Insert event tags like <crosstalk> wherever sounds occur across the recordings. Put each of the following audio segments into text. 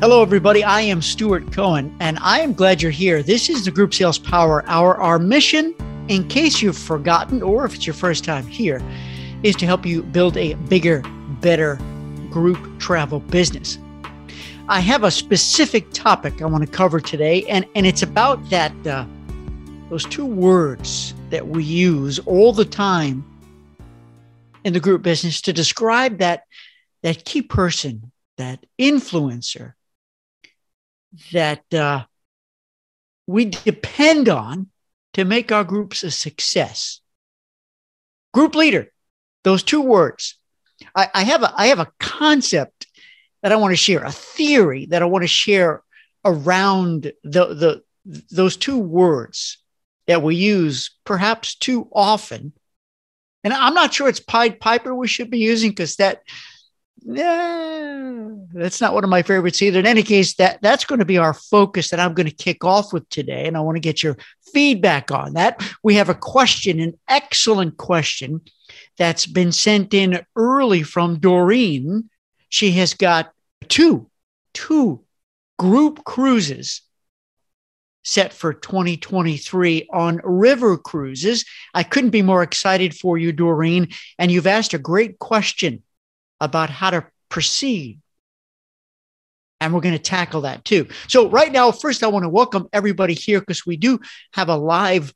Hello, everybody. I am Stuart Cohen, and I am glad you're here. This is the Group Sales Power Hour. Our mission, in case you've forgotten or if it's your first time here, is to help you build a bigger, better group travel business. I have a specific topic I want to cover today, and, and it's about that uh, those two words that we use all the time in the group business to describe that that key person, that influencer that uh, we depend on to make our groups a success. Group leader, those two words. I, I have a I have a concept that I want to share, a theory that I want to share around the, the those two words that we use perhaps too often. And I'm not sure it's Pied Piper we should be using because that yeah, that's not one of my favorites either. In any case, that that's going to be our focus that I'm going to kick off with today, and I want to get your feedback on that. We have a question, an excellent question, that's been sent in early from Doreen. She has got two, two group cruises set for 2023 on river cruises. I couldn't be more excited for you, Doreen. And you've asked a great question about how to proceed. And we're going to tackle that too. So, right now, first, I want to welcome everybody here because we do have a live,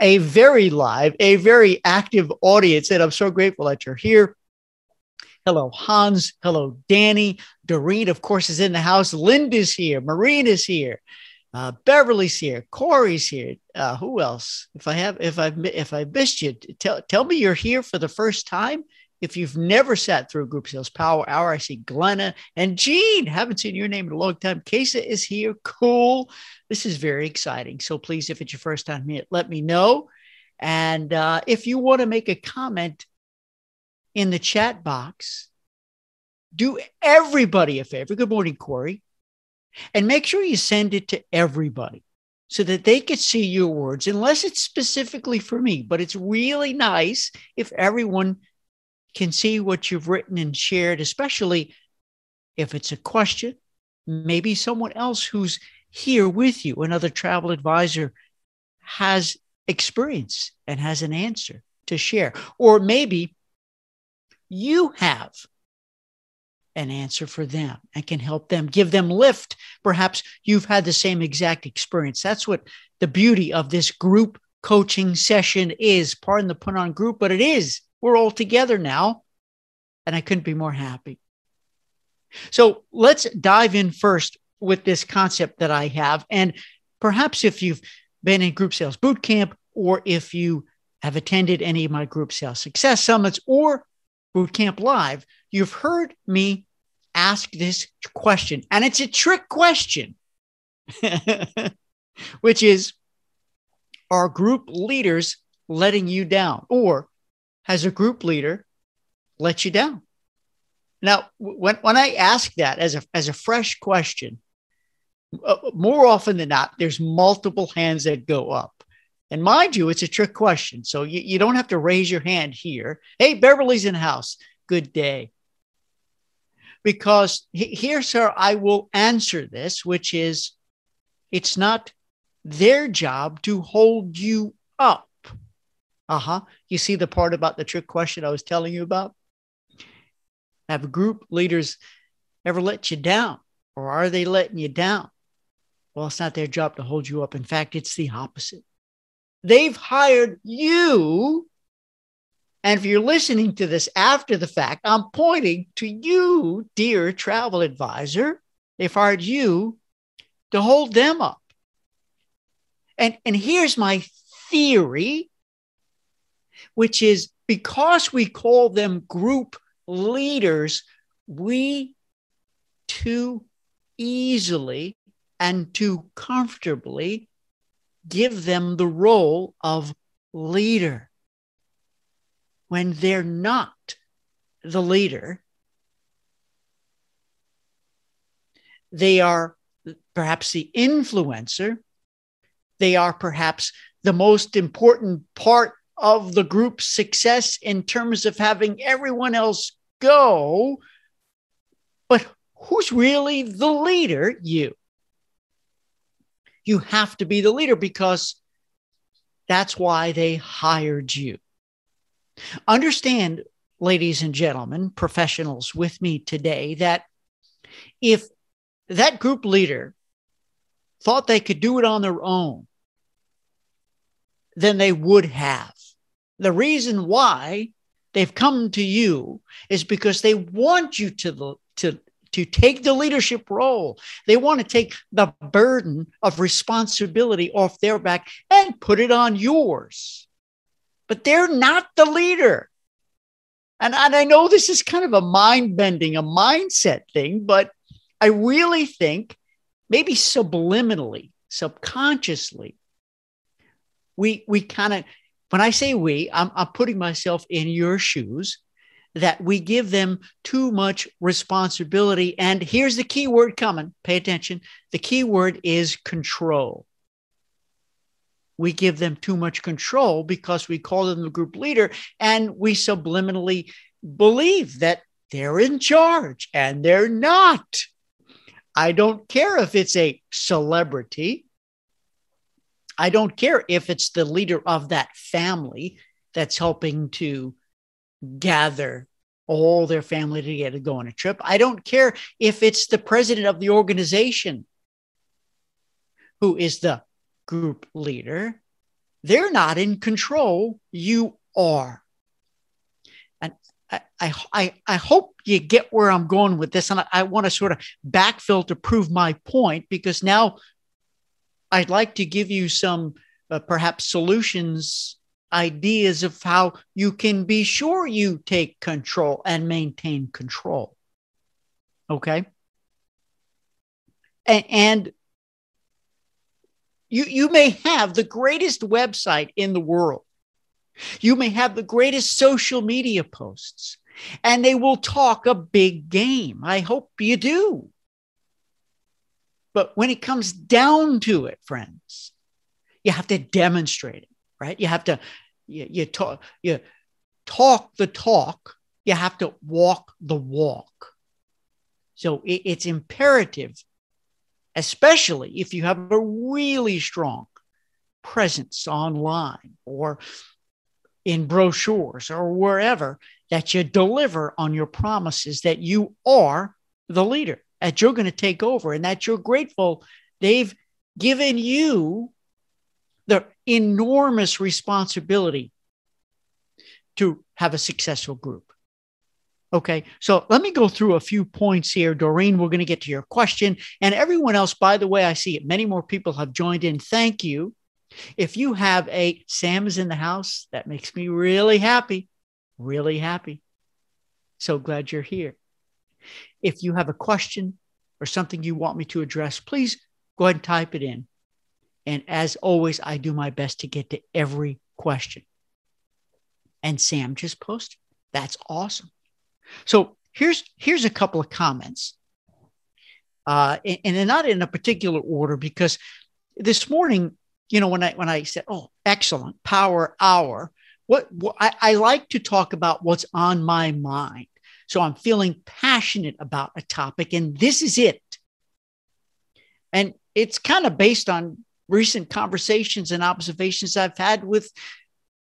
a very live, a very active audience. And I'm so grateful that you're here. Hello, Hans. Hello, Danny. Doreen, of course, is in the house. Linda's here. Marine is here. Uh, Beverly's here. Corey's here. Uh, who else? If I have, if I've, if I missed you, tell tell me you're here for the first time if you've never sat through a group sales power hour, I see Glenna and Gene. Haven't seen your name in a long time. Kesa is here. Cool. This is very exciting. So please, if it's your first time here, let me know. And uh, if you want to make a comment in the chat box, do everybody a favor. Good morning, Corey. And make sure you send it to everybody so that they could see your words, unless it's specifically for me. But it's really nice if everyone can see what you've written and shared, especially if it's a question, maybe someone else who's here with you, another travel advisor, has experience and has an answer to share. Or maybe you have an answer for them and can help them, give them lift. Perhaps you've had the same exact experience. That's what the beauty of this group coaching session is. Pardon the put on group, but it is we're all together now. And I couldn't be more happy. So let's dive in first with this concept that I have. And perhaps if you've been in group sales boot camp, or if you have attended any of my group sales success summits or boot camp live, you've heard me ask this question. And it's a trick question, <laughs> which is Are group leaders letting you down? Or has a group leader let you down? Now, when, when I ask that as a, as a fresh question, uh, more often than not, there's multiple hands that go up. And mind you, it's a trick question. So you, you don't have to raise your hand here. Hey, Beverly's in house. Good day. Because here's how I will answer this, which is it's not their job to hold you up. Uh huh. You see the part about the trick question I was telling you about? Have group leaders ever let you down? Or are they letting you down? Well, it's not their job to hold you up. In fact, it's the opposite. They've hired you. And if you're listening to this after the fact, I'm pointing to you, dear travel advisor. They've hired you to hold them up. And, and here's my theory which is because we call them group leaders, we too easily and too comfortably give them the role of leader when they're not the leader. They are perhaps the influencer. They are perhaps the most important part of the group's success in terms of having everyone else go. But who's really the leader? You. You have to be the leader because that's why they hired you. Understand, ladies and gentlemen, professionals with me today, that if that group leader thought they could do it on their own, then they would have. The reason why they've come to you is because they want you to, to, to take the leadership role. They want to take the burden of responsibility off their back and put it on yours. But they're not the leader. And, and I know this is kind of a mind bending, a mindset thing, but I really think maybe subliminally, subconsciously, we we kind of when I say we, I'm, I'm putting myself in your shoes that we give them too much responsibility. And here's the key word coming. Pay attention. The key word is control. We give them too much control because we call them the group leader and we subliminally believe that they're in charge and they're not. I don't care if it's a celebrity. I don't care if it's the leader of that family that's helping to gather all their family together to go on a trip. I don't care if it's the president of the organization who is the group leader. They're not in control. You are. And I, I, I hope you get where I'm going with this. And I, I want to sort of backfill to prove my point because now I'd like to give you some uh, perhaps solutions, ideas of how you can be sure you take control and maintain control. Okay. And, and you, you may have the greatest website in the world. You may have the greatest social media posts, and they will talk a big game. I hope you do. But when it comes down to it, friends, you have to demonstrate it, right? You have to you, you talk you talk the talk. You have to walk the walk. So it, it's imperative, especially if you have a really strong presence online or in brochures or wherever, that you deliver on your promises that you are the leader that you're going to take over and that you're grateful they've given you the enormous responsibility to have a successful group. Okay, so let me go through a few points here. Doreen, we're going to get to your question. And everyone else, by the way, I see it. Many more people have joined in. Thank you. If you have a Sam is in the house, that makes me really happy. Really happy. So glad you're here. If you have a question or something you want me to address, please go ahead and type it in. And as always, I do my best to get to every question. And Sam just posted. That's awesome. So here's here's a couple of comments. Uh, and, and they're not in a particular order because this morning, you know, when I when I said, "Oh, excellent power hour," what, what I, I like to talk about what's on my mind. So I'm feeling passionate about a topic, and this is it. And it's kind of based on recent conversations and observations I've had with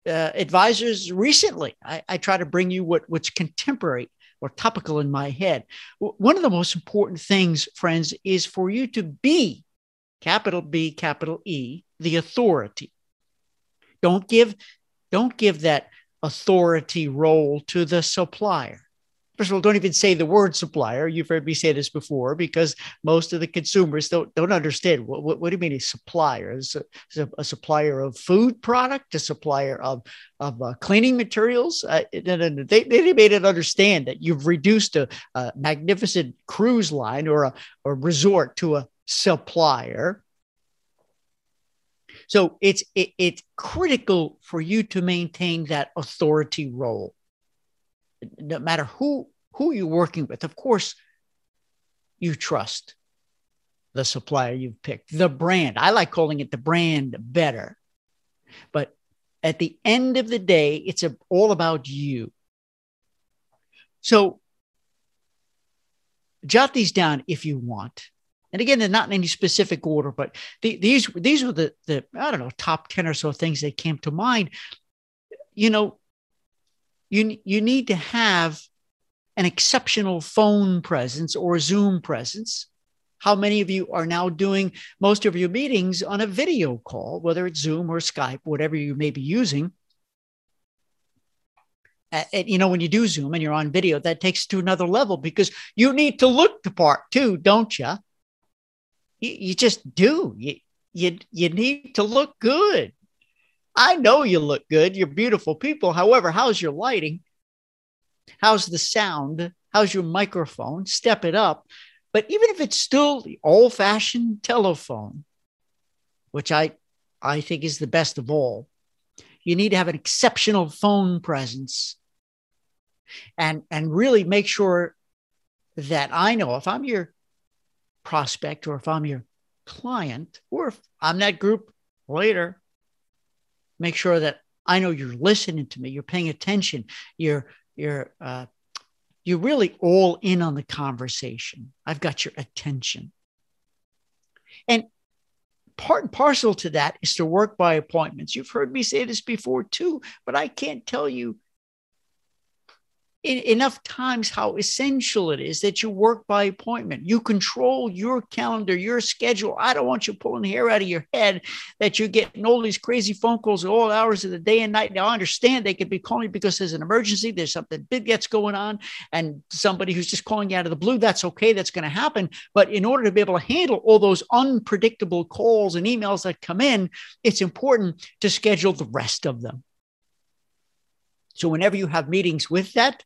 uh, advisors recently. I, I, try to bring you what, what's contemporary or topical in my head. One of the most important things, friends, is for you to be capital B, capital E, the authority. Don't give, don't give that authority role to the supplier. First of all, don't even say the word supplier. You've heard me say this before because most of the consumers don't, don't understand what, what, what do you mean a supplier? Is a, a, supplier of food product, a supplier of, of uh, cleaning materials? Uh, they, they made it understand that you've reduced a, a magnificent cruise line or a or resort to a supplier. So it's it, it's critical for you to maintain that authority role no matter who who you're working with, of course, you trust the supplier you've picked, the brand. I like calling it the brand better. But at the end of the day, it's a, all about you. So jot these down if you want. And again, they're not in any specific order, but the, these these were the the I don't know top ten or so things that came to mind. You know, you you need to have an exceptional phone presence or Zoom presence. How many of you are now doing most of your meetings on a video call, whether it's Zoom or Skype, whatever you may be using? And, you know, when you do Zoom and you're on video, that takes to another level because you need to look the part too, don't you? You, you just do. You, you, you need to look good. I know you look good. You're beautiful people. However, how's your lighting? How's the sound? How's your microphone? Step it up. But even if it's still the old fashioned telephone, which I, I think is the best of all, you need to have an exceptional phone presence and, and really make sure that I know if I'm your prospect or if I'm your client or if I'm that group later, make sure that I know you're listening to me, you're paying attention, you're you're uh, you're really all in on the conversation. I've got your attention. And part and parcel to that is to work by appointments. You've heard me say this before too, but I can't tell you enough times how essential it is that you work by appointment. You control your calendar, your schedule. I don't want you pulling hair out of your head that you're getting all these crazy phone calls at all hours of the day and night. Now, I understand they could be calling because there's an emergency, there's something big that's going on, and somebody who's just calling you out of the blue. That's okay, that's going to happen. But in order to be able to handle all those unpredictable calls and emails that come in, it's important to schedule the rest of them. So, whenever you have meetings with that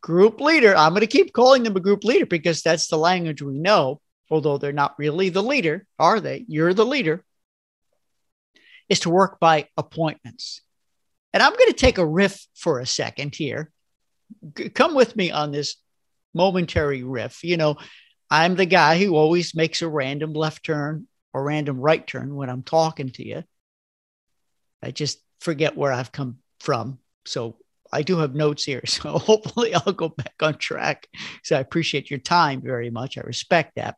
group leader. I'm going to keep calling them a group leader because that's the language we know, although they're not really the leader, are they? You're the leader. Is to work by appointments. And I'm going to take a riff for a second here. G- come with me on this momentary riff. You know, I'm the guy who always makes a random left turn or random right turn when I'm talking to you. I just forget where I've come from. So I do have notes here, <laughs> so hopefully I'll go back on track. So I appreciate your time very much. I respect that.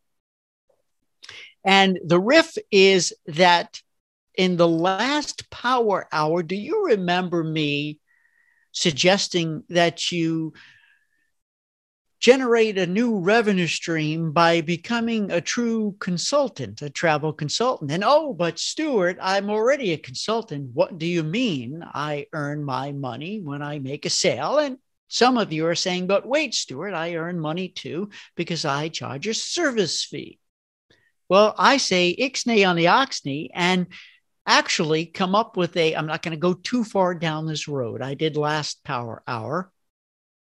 And the riff is that in the last power hour, do you remember me suggesting that you generate a new revenue stream by becoming a true consultant, a travel consultant. And oh, but Stuart, I'm already a consultant. What do you mean? I earn my money when I make a sale. And some of you are saying, but wait, Stuart, I earn money too because I charge a service fee. Well, I say ixnay on the oxney and actually come up with a, I'm not going to go too far down this road. I did last power hour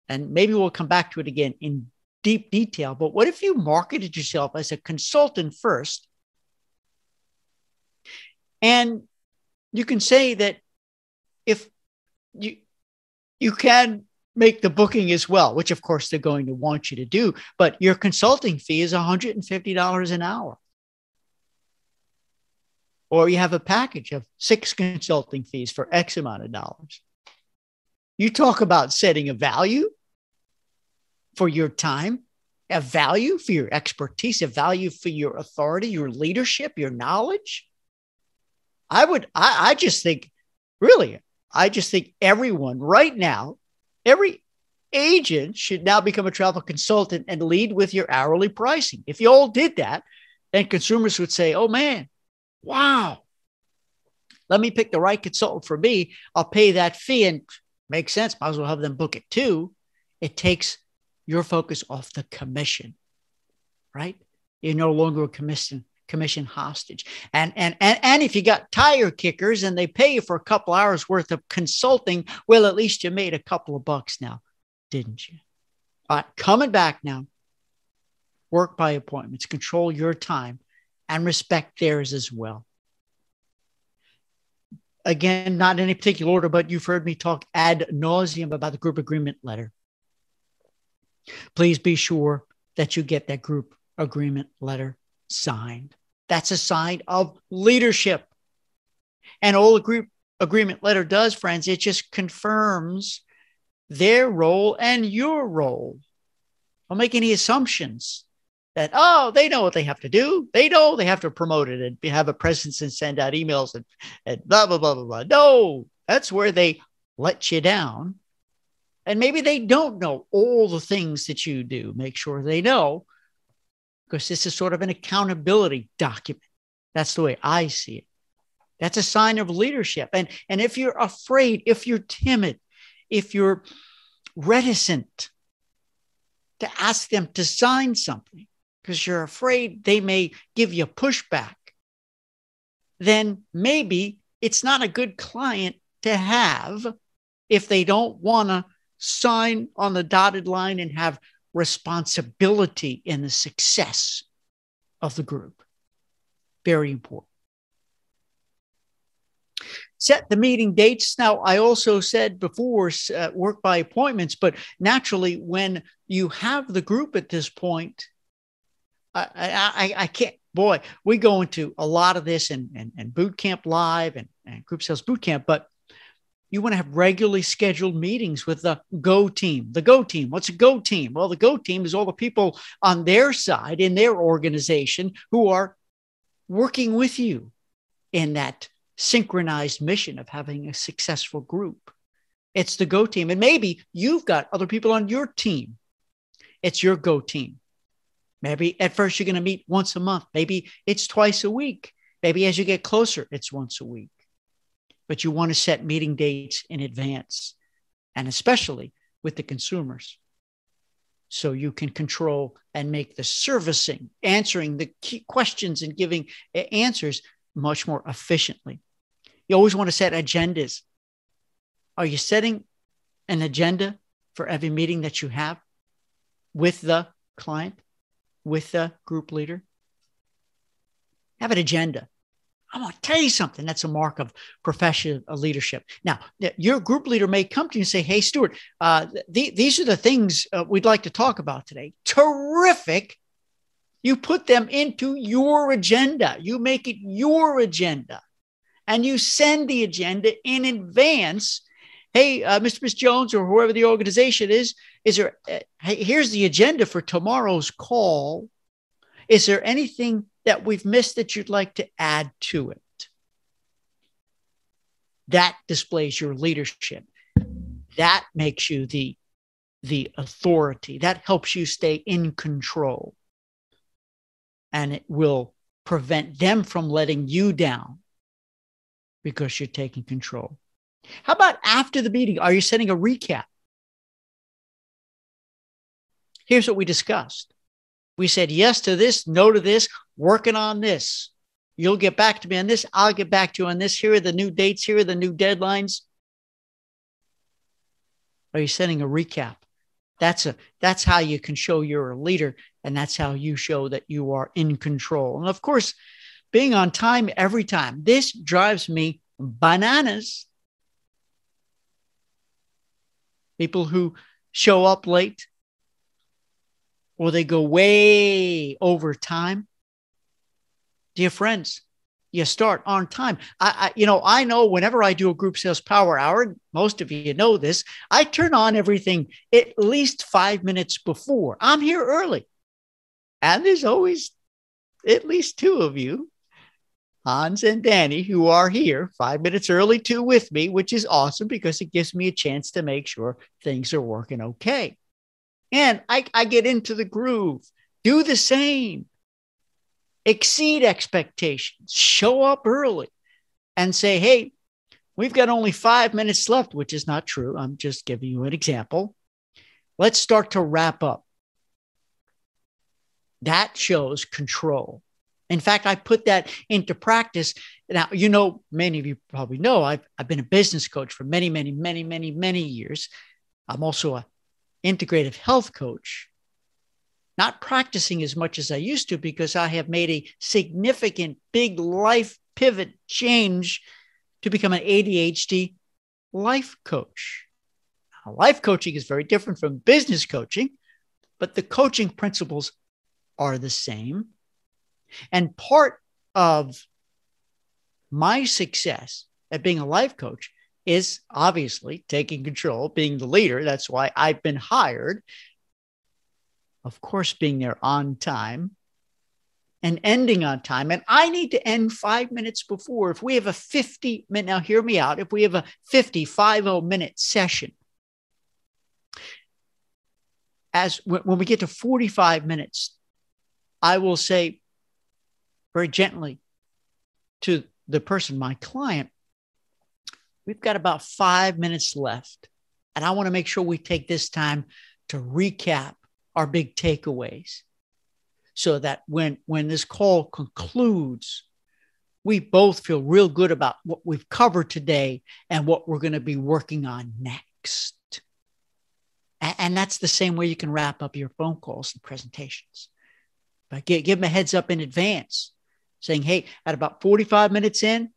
and maybe we'll come back to it again in deep detail. But what if you marketed yourself as a consultant first? And you can say that if you you can make the booking as well, which of course they're going to want you to do, but your consulting fee is $150 an hour. Or you have a package of six consulting fees for X amount of dollars. You talk about setting a value for your time, a value for your expertise, a value for your authority, your leadership, your knowledge. I would, I, I just think, really, I just think everyone right now, every agent should now become a travel consultant and lead with your hourly pricing. If you all did that, then consumers would say, oh man, wow, let me pick the right consultant for me. I'll pay that fee and makes sense. Might as well have them book it too. It takes your focus off the commission, right? You're no longer a commission commission hostage. And and and and if you got tire kickers and they pay you for a couple hours worth of consulting, well, at least you made a couple of bucks now, didn't you? All right, coming back now. Work by appointments, control your time and respect theirs as well. Again, not in any particular order, but you've heard me talk ad nauseum about the group agreement letter. Please be sure that you get that group agreement letter signed. That's a sign of leadership. And all the group agreement letter does, friends, it just confirms their role and your role. Don't make any assumptions that, oh, they know what they have to do. They know they have to promote it and have a presence and send out emails and, and blah, blah, blah, blah, blah. No, that's where they let you down. And maybe they don't know all the things that you do. Make sure they know because this is sort of an accountability document. That's the way I see it. That's a sign of leadership. And, and if you're afraid, if you're timid, if you're reticent to ask them to sign something because you're afraid they may give you pushback, then maybe it's not a good client to have if they don't want to sign on the dotted line and have responsibility in the success of the group. Very important. Set the meeting dates. Now, I also said before uh, work by appointments, but naturally, when you have the group at this point, I, I, I can't boy, we go into a lot of this and and, and boot camp live and, and group sales boot camp, but you want to have regularly scheduled meetings with the go team. The go team. What's a go team? Well, the go team is all the people on their side in their organization who are working with you in that synchronized mission of having a successful group. It's the go team. And maybe you've got other people on your team. It's your go team. Maybe at first you're going to meet once a month. Maybe it's twice a week. Maybe as you get closer, it's once a week but you want to set meeting dates in advance, and especially with the consumers. So you can control and make the servicing, answering the key questions and giving answers much more efficiently. You always want to set agendas. Are you setting an agenda for every meeting that you have with the client, with the group leader? Have an agenda. I'm going to tell you something. That's a mark of professional leadership. Now, your group leader may come to you and say, Hey, Stuart, uh, th- these are the things uh, we'd like to talk about today. Terrific. You put them into your agenda, you make it your agenda, and you send the agenda in advance. Hey, uh, Mr. Miss Jones, or whoever the organization is, is there, uh, hey, here's the agenda for tomorrow's call. Is there anything that we've missed that you'd like to add to it. That displays your leadership. That makes you the, the authority. That helps you stay in control. And it will prevent them from letting you down because you're taking control. How about after the meeting? Are you setting a recap? Here's what we discussed. We said yes to this, no to this, working on this. You'll get back to me on this. I'll get back to you on this. Here are the new dates. Here are the new deadlines. Are you sending a recap? That's a that's how you can show you're a leader, and that's how you show that you are in control. And of course, being on time every time. This drives me bananas. People who show up late or they go way over time dear friends, you start on time. I, I, you know, I know whenever I do a group sales power hour, most of you know this, I turn on everything at least five minutes before. I'm here early. And there's always at least two of you, Hans and Danny, who are here five minutes early too with me, which is awesome because it gives me a chance to make sure things are working okay. And I, I get into the groove. Do the same exceed expectations, show up early and say, hey, we've got only five minutes left, which is not true. I'm just giving you an example. Let's start to wrap up. That shows control. In fact, I put that into practice. Now, you know, many of you probably know I've, I've been a business coach for many, many, many, many, many years. I'm also a integrative health coach not practicing as much as I used to because I have made a significant big life pivot change to become an ADHD life coach. Now, life coaching is very different from business coaching, but the coaching principles are the same. And part of my success at being a life coach is obviously taking control, being the leader. That's why I've been hired of course, being there on time and ending on time. And I need to end five minutes before. If we have a 50 minute, now hear me out, if we have a 50, 50 minute session, as when we get to 45 minutes, I will say very gently to the person, my client, we've got about five minutes left. And I want to make sure we take this time to recap our big takeaways so that when when this call concludes we both feel real good about what we've covered today and what we're going to be working on next and, that's the same way you can wrap up your phone calls and presentations but give, give them a heads up in advance saying hey at about 45 minutes in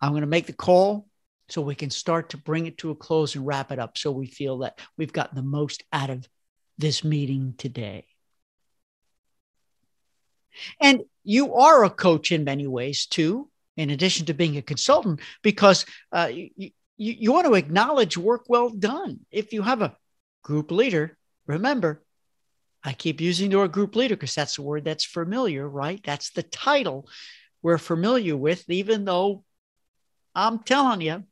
i'm going to make the call so we can start to bring it to a close and wrap it up so we feel that we've gotten the most out of this meeting today. And you are a coach in many ways too, in addition to being a consultant, because uh, you, you, want to acknowledge work well done. If you have a group leader, remember, I keep using the word group leader because that's a word that's familiar, right? That's the title we're familiar with, even though I'm telling you,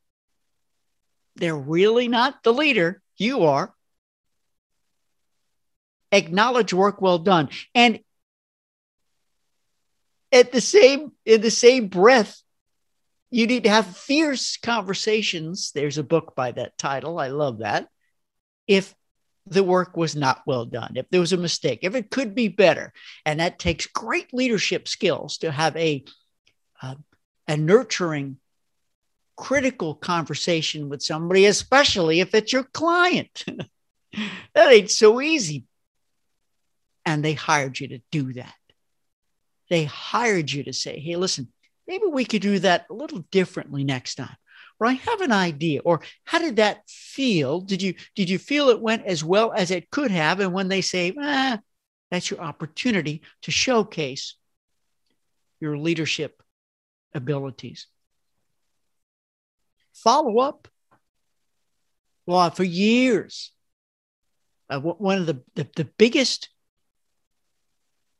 they're really not the leader. You are. Acknowledge work well done. And at the same in the same breath you need to have fierce conversations. There's a book by that title. I love that. If the work was not well done if there was a mistake if it could be better. And that takes great leadership skills to have a uh, a nurturing critical conversation with somebody especially if it's your client <laughs> that ain't so easy and they hired you to do that. They hired you to say, hey, listen, maybe we could do that a little differently next time. Or I have an idea. Or how did that feel? Did you did you feel it went as well as it could have? And when they say, ah, that's your opportunity to showcase your leadership abilities. Follow up. Well, for years, uh, one of the, the, the biggest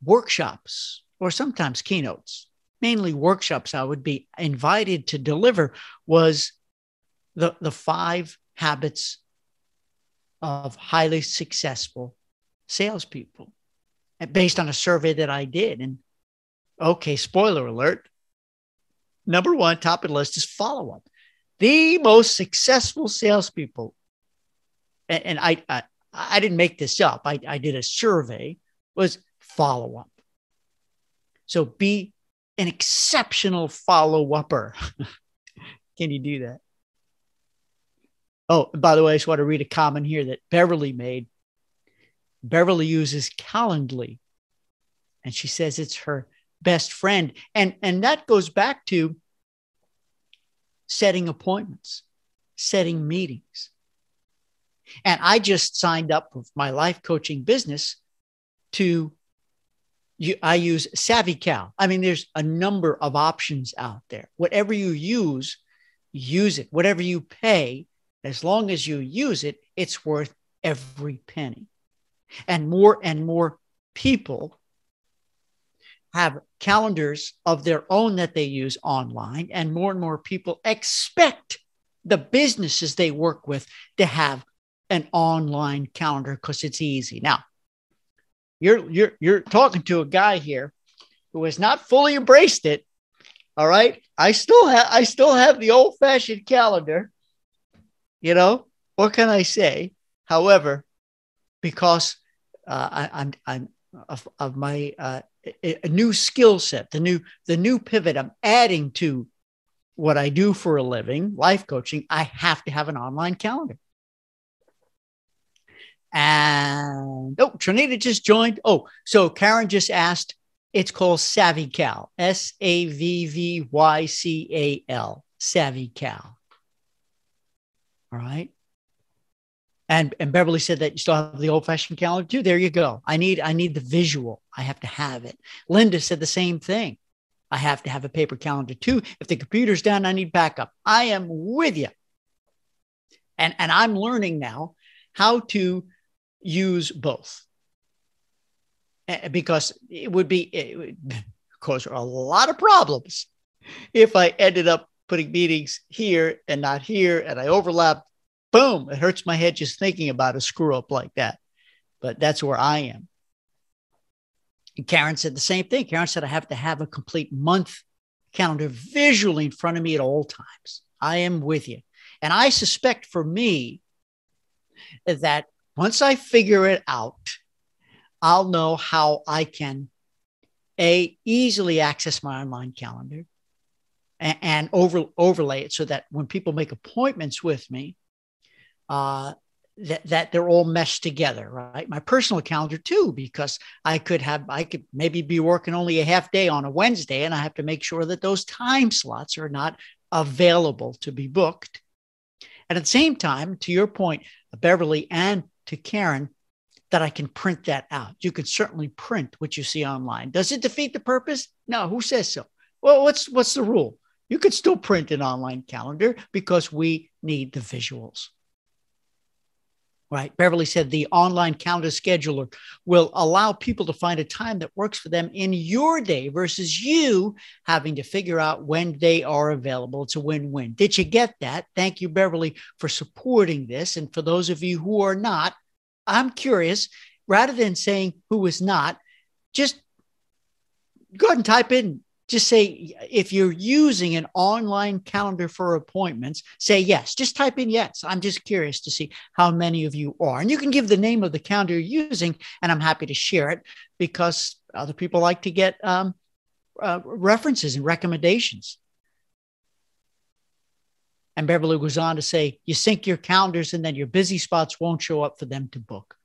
workshops or sometimes keynotes, mainly workshops I would be invited to deliver was the, the five habits of highly successful salespeople based on a survey that I did. And okay, spoiler alert. Number one, top of the list is follow up. The most successful salespeople, and, and I, I, I didn't make this up. I, I did a survey was follow up. So be an exceptional follow upper. <laughs> Can you do that? Oh, by the way, I just want to read a comment here that Beverly made. Beverly uses Calendly, and she says it's her best friend. And, and that goes back to setting appointments, setting meetings. And I just signed up with my life coaching business to I use SavvyCal. I mean, there's a number of options out there. Whatever you use, use it. Whatever you pay, as long as you use it, it's worth every penny. And more and more people have calendars of their own that they use online, and more and more people expect the businesses they work with to have an online calendar because it's easy. Now, you're you're you're talking to a guy here who has not fully embraced it. All right. I still have I still have the old fashioned calendar. You know, what can I say? However, because uh, I, I'm I'm of, of my uh, a new skill set, the new the new pivot I'm adding to what I do for a living, life coaching. I have to have an online calendar. And oh, Trinita just joined. Oh, so Karen just asked. It's called Savvy Cal, SavvyCal, S A V V Y C A L, SavvyCal. All right. And, and Beverly said that you still have the old fashioned calendar too. There you go. I need I need the visual. I have to have it. Linda said the same thing. I have to have a paper calendar too. If the computer's down, I need backup. I am with you. And and I'm learning now how to use both. eh, because it would be it would <laughs> cause a lot of problems if I ended up putting meetings here and not here and I overlap. Boom! It hurts my head just thinking about a screw up like that. But that's where I am. And Karen said the same thing. Karen said I have to have a complete month calendar visually in front of me at all times. I am with you. And I suspect for me that once I figure it out, I'll know how I can a easily access my online calendar and, and over, overlay it so that when people make appointments with me, uh, that, that they're all meshed together, right? My personal calendar too, because I could have, I could maybe be working only a half day on a Wednesday, and I have to make sure that those time slots are not available to be booked. And at the same time, to your point, Beverly and to Karen, that I can print that out. You can certainly print what you see online. Does it defeat the purpose? No. Who says so? Well, what's what's the rule? You could still print an online calendar because we need the visuals. Right. Beverly said the online calendar scheduler will allow people to find a time that works for them in your day versus you having to figure out when they are available. It's a win win. Did you get that? Thank you, Beverly, for supporting this. And for those of you who are not, I'm curious, rather than saying who is not, just go ahead and type in just say if you're using an online calendar for appointments say yes. Just type in yes. I'm just curious to see how many of you are. And you can give the name of the calendar you're using and i'm happy to share it because other people like to get um, uh, references and recommendations. And beverly goes on to say you sync your calendars and then your busy spots won't show up for them to book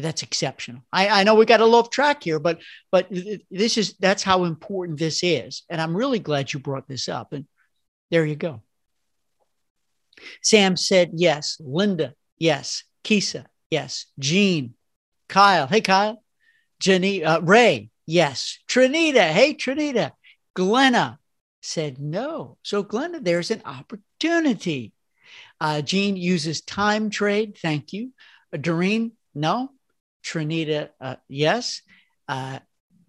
that's exceptional. I, I know we got a love track here, but but this is that's how important this is, and I'm really glad you brought this up. And there you go. Sam said yes. Linda, yes. Kisa, yes. Jean, Kyle, hey Kyle, Jenny, uh, Ray, yes. Trinita, hey Trinita. Glenna said no. So Glenna, there's an opportunity. Uh, Jean uses TimeTrade. Thank you. Uh, Doreen, no. Trinita, uh, yes. Uh,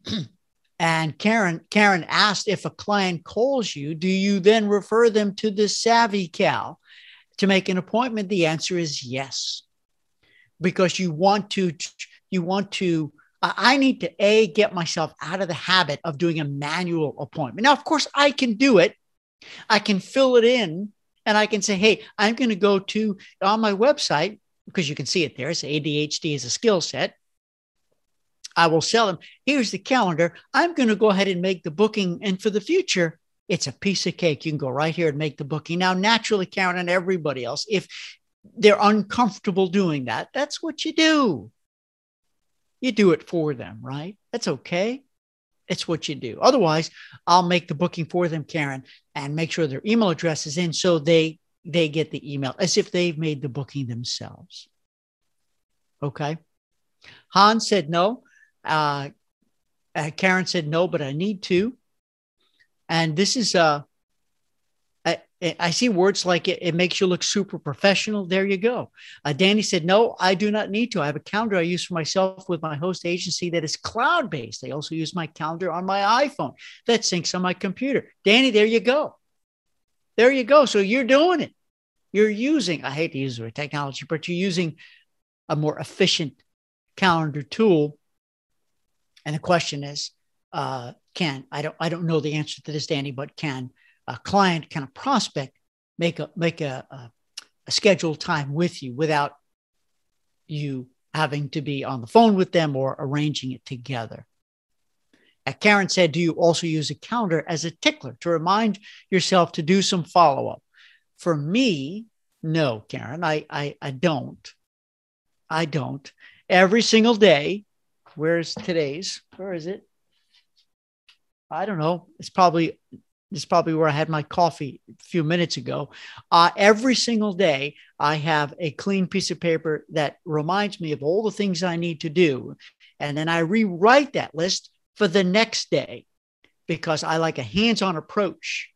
<clears throat> and Karen, Karen asked if a client calls you, do you then refer them to the Savvy Cal to make an appointment? The answer is yes, because you want to, you want to. I need to a get myself out of the habit of doing a manual appointment. Now, of course, I can do it. I can fill it in and I can say, hey, I'm going to go to on my website because you can see it there. It's ADHD is a skill set. I will sell them. Here's the calendar. I'm going to go ahead and make the booking. And for the future, it's a piece of cake. You can go right here and make the booking. Now, naturally, Karen and everybody else, if they're uncomfortable doing that, that's what you do. You do it for them, right? That's okay. It's what you do. Otherwise, I'll make the booking for them, Karen, and make sure their email address is in so they they get the email as if they've made the booking themselves. Okay. Hans said no. Uh, uh, Karen said no, but I need to. And this is uh, I, I see words like it, it makes you look super professional. There you go. Uh, Danny said, No, I do not need to. I have a calendar I use for myself with my host agency that is cloud based. I also use my calendar on my iPhone that syncs on my computer. Danny, there you go. There you go. So you're doing it. You're using, I hate to use the word technology, but you're using a more efficient calendar tool. And the question is, uh, can I don't I don't know the answer to this, Danny, but can a client, can a prospect make a make a, a, a scheduled time with you without you having to be on the phone with them or arranging it together? Karen said, Do you also use a calendar as a tickler to remind yourself to do some follow up? For me, no, Karen, I, I, I don't. I don't. Every single day, where's today's? Where is it? I don't know. It's probably it's probably where I had my coffee a few minutes ago. Uh, every single day, I have a clean piece of paper that reminds me of all the things I need to do. And then I rewrite that list for the next day because I like a hands on approach.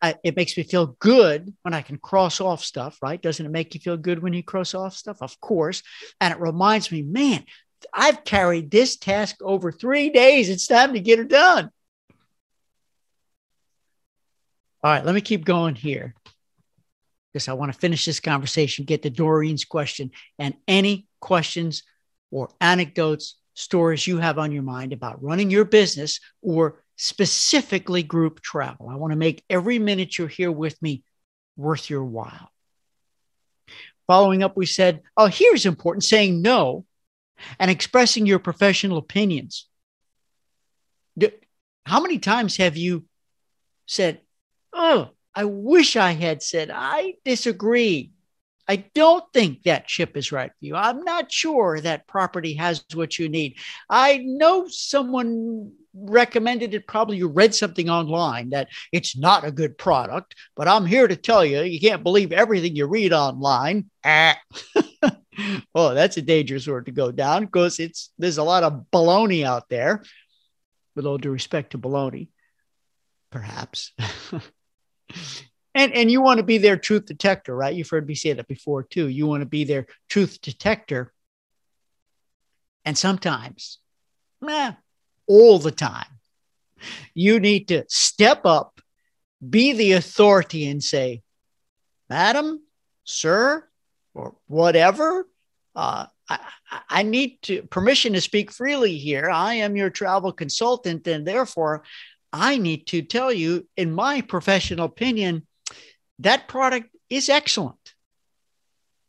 I, it makes me feel good when I can cross off stuff, right? Doesn't it make you feel good when you cross off stuff? Of course. And it reminds me, man, I've carried this task over three days. It's time to get it done. All right, let me keep going here because I want to finish this conversation, get to Doreen's question and any questions or anecdotes, stories you have on your mind about running your business or specifically group travel. I want to make every minute you're here with me worth your while. Following up, we said, oh, here's important saying no and expressing your professional opinions. How many times have you said, oh, I wish I had said, I disagree. I don't think that chip is right for you. I'm not sure that property has what you need. I know someone recommended it. Probably you read something online that it's not a good product, but I'm here to tell you, you can't believe everything you read online. Ah. <laughs> oh, that's a dangerous word to go down because it's there's a lot of baloney out there. With all due respect to baloney, perhaps. <laughs> and and you want to be their truth detector, right? You've heard me say that before too. You want to be their truth detector. And sometimes, nah, all the time, you need to step up, be the authority, and say, Madam, sir, or whatever, uh, I, I need to permission to speak freely here. I am your travel consultant, and therefore I need to tell you, in my professional opinion, that product is excellent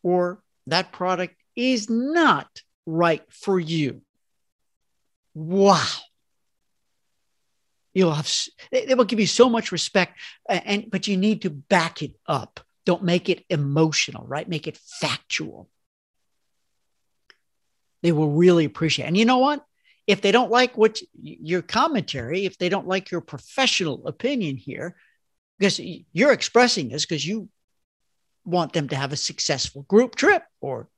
or that product is not right for you. Wow. You'll have, they will give you so much respect, and but you need to back it up. Don't make it emotional, right? Make it factual. They will really appreciate. It. And you know what? if they don't like what your commentary, if they don't like your professional opinion here, because you're expressing this because you want them to have a successful group trip or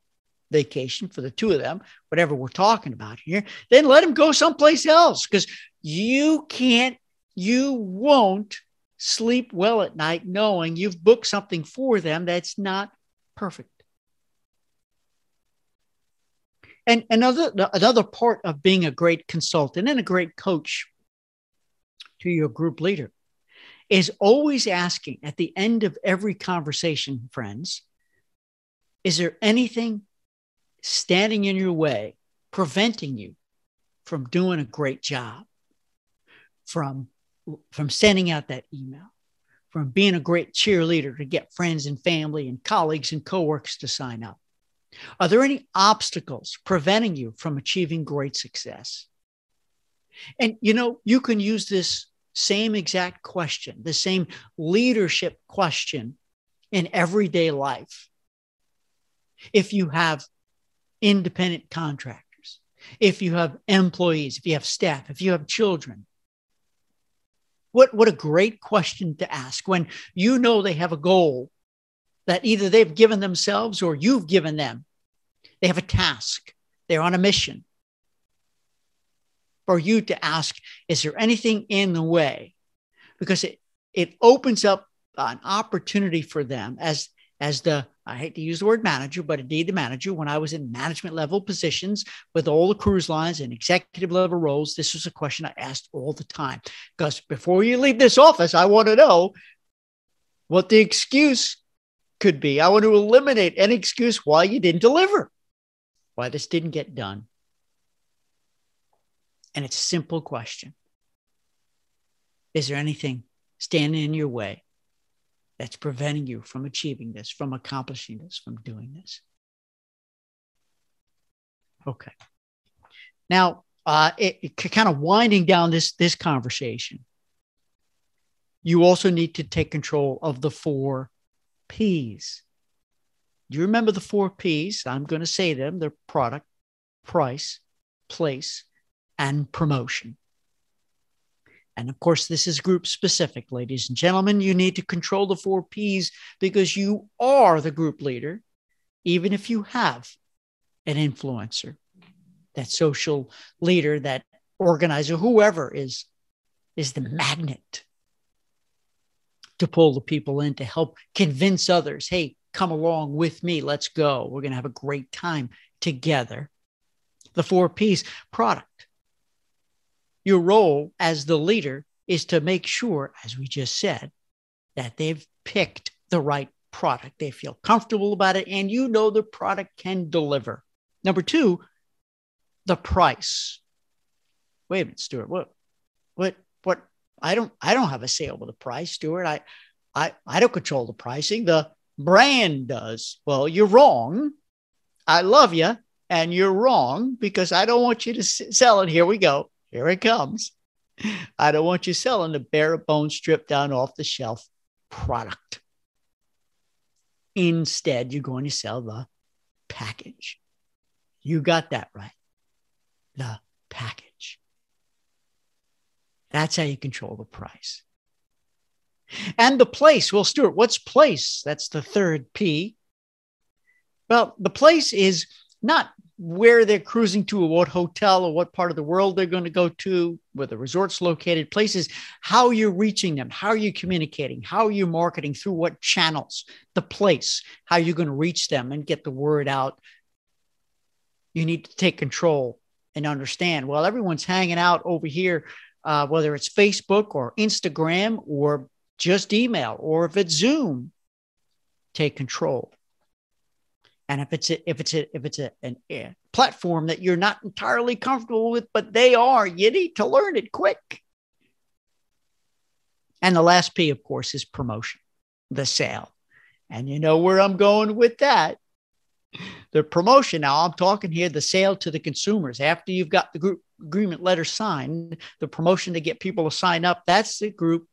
vacation for the two of them, whatever we're talking about here, then let them go someplace else because you can't, you won't sleep well at night knowing you've booked something for them that's not perfect. And another another part of being a great consultant and a great coach to your group leader is always asking at the end of every conversation, friends, is there anything standing in your way, preventing you from doing a great job, from, from sending out that email, from being a great cheerleader to get friends and family and colleagues and coworkers to sign up? Are there any obstacles preventing you from achieving great success? And you know, you can use this same exact question, the same leadership question in everyday life. If you have independent contractors, if you have employees, if you have staff, if you have children, what, what a great question to ask when you know they have a goal that either they've given themselves or you've given them. They have a task, they're on a mission. For you to ask, is there anything in the way? Because it, it opens up an opportunity for them as, as the, I hate to use the word manager, but indeed the manager, when I was in management level positions with all the cruise lines and executive level roles, this was a question I asked all the time. Because before you leave this office, I want to know what the excuse could be. I want to eliminate any excuse why you didn't deliver, why this didn't get done. And it's a simple question Is there anything standing in your way that's preventing you from achieving this, from accomplishing this, from doing this? Okay. Now, uh, it, it kind of winding down this this conversation. You also need to take control of the four P's. Do you remember the four P's? I'm going to say them they're product, price, place, and promotion. And of course, this is group specific, ladies and gentlemen. You need to control the four P's because you are the group leader, even if you have an influencer, that social leader, that organizer, whoever is, is the magnet to pull the people in to help convince others hey, come along with me. Let's go. We're going to have a great time together. The four P's product. Your role as the leader is to make sure, as we just said, that they've picked the right product. They feel comfortable about it, and you know the product can deliver. Number two, the price. Wait a minute, Stuart. What, what, what? I don't, I don't have a say over the price, Stuart. I, I, I don't control the pricing. The brand does. Well, you're wrong. I love you, and you're wrong because I don't want you to sell it. Here we go. Here it comes. I don't want you selling the bare bone stripped down off the shelf product. Instead, you're going to sell the package. You got that right. The package. That's how you control the price. And the place. Well, Stuart, what's place? That's the third P. Well, the place is not where they're cruising to or what hotel or what part of the world they're going to go to, where the resort's located, places, how you're reaching them, how are you communicating, how are you marketing, through what channels, the place, how you're going to reach them and get the word out. You need to take control and understand. Well, everyone's hanging out over here, uh, whether it's Facebook or Instagram or just email, or if it's Zoom, take control. And if it's a, if it's a, if it's a, an, a platform that you're not entirely comfortable with, but they are, you need to learn it quick. And the last P, of course, is promotion, the sale. And you know where I'm going with that. The promotion. Now I'm talking here the sale to the consumers. After you've got the group agreement letter signed, the promotion to get people to sign up, that's the group,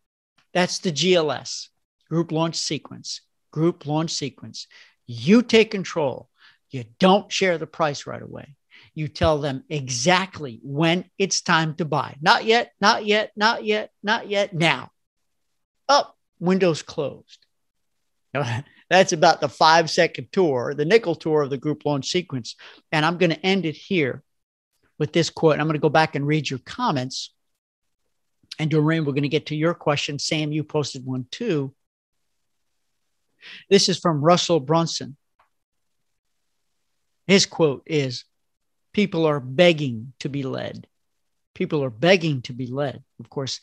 that's the GLS, group launch sequence, group launch sequence. You take control. You don't share the price right away. You tell them exactly when it's time to buy. Not yet, not yet, not yet, not yet, now. Up, windows closed. <laughs> That's about the five second tour, the nickel tour of the group launch sequence. And I'm going to end it here with this quote. I'm going to go back and read your comments. And Doreen, we're going to get to your question. Sam, you posted one too. This is from Russell Brunson. His quote is People are begging to be led. People are begging to be led. Of course,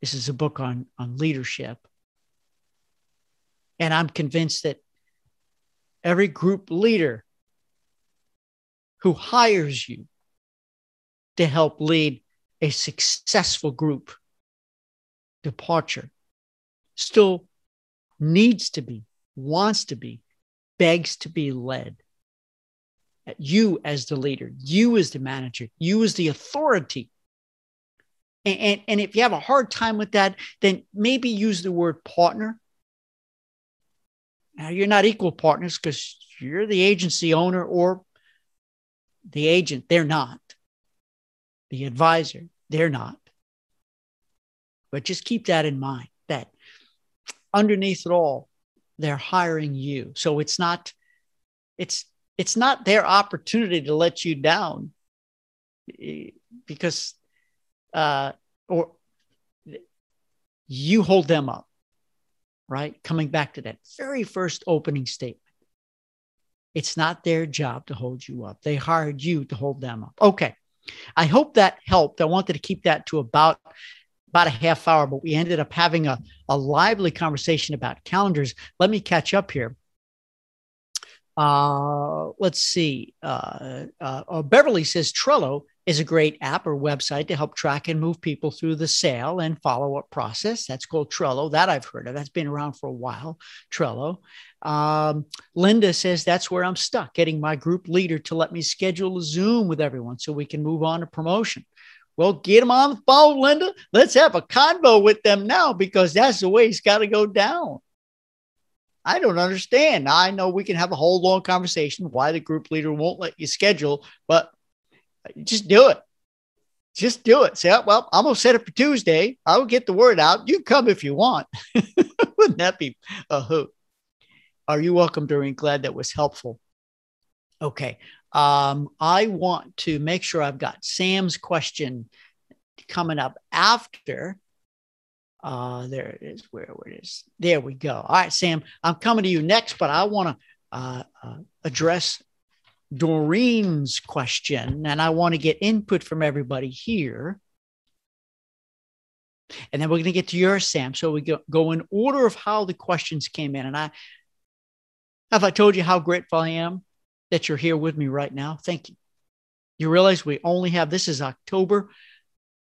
this is a book on, on leadership. And I'm convinced that every group leader who hires you to help lead a successful group departure still needs to be, wants to be, begs to be led. You as the leader, you as the manager, you as the authority. And, and, and if you have a hard time with that, then maybe use the word partner. Now, you're not equal partners because you're the agency owner or the agent. They're not. The advisor, they're not. But just keep that in mind underneath it all, they're hiring you. So it's not, it's it's not their opportunity to let you down eh, because uh or you hold them up right? Coming back to that very first opening statement. It's not their job to hold you up. They hired you to hold them up. Okay. I hope that helped. I wanted to keep that to about about a half hour, but we ended up having a, a lively conversation about calendars. Let me catch up here. Uh, let's see. Uh, uh, uh, Beverly says Trello is a great app or website to help track and move people through the sale and follow up process. That's called Trello. That I've heard of. That's been around for a while. Trello. Um, Linda says that's where I'm stuck, getting my group leader to let me schedule a Zoom with everyone so we can move on to promotion. Well, get them on the phone, Linda. Let's have a convo with them now because that's the way it's got to go down. I don't understand. I know we can have a whole long conversation why the group leader won't let you schedule, but just do it. Just do it. Say, oh, well, I'm going to set it for Tuesday. I will get the word out. You come if you want. <laughs> Wouldn't that be a hoot? Are you welcome, Doreen? Glad that was helpful. Okay. Um, I want to make sure I've got Sam's question coming up after. Uh, there it is. Where, where it is. There we go. All right, Sam, I'm coming to you next, but I want to uh, uh, address Doreen's question, and I want to get input from everybody here. And then we're going to get to yours, Sam. So we go, go in order of how the questions came in. And I have I told you how grateful I am that you're here with me right now. Thank you. You realize we only have this is October.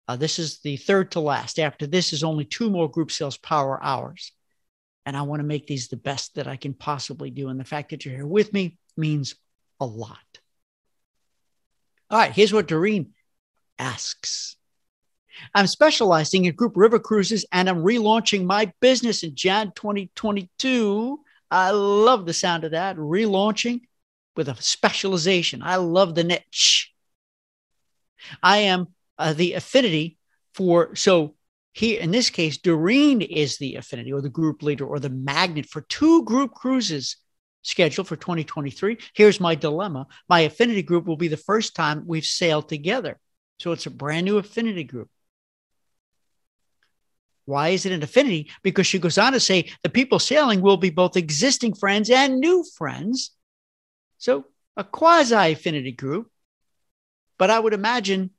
Uh, this is the third to last. After this is only two more group sales power hours. And I want to make these the best that I can possibly do. And the fact that you're here with me means a lot. All right, here's what Doreen asks I'm specializing in group river cruises and I'm relaunching my business in Jan 2022. I love the sound of that. Relaunching with a specialization. I love the niche. I am uh, the affinity for, so here in this case, Doreen is the affinity or the group leader or the magnet for two group cruises scheduled for 2023. Here's my dilemma my affinity group will be the first time we've sailed together. So it's a brand new affinity group. Why is it an affinity? Because she goes on to say the people sailing will be both existing friends and new friends. So a quasi affinity group. But I would imagine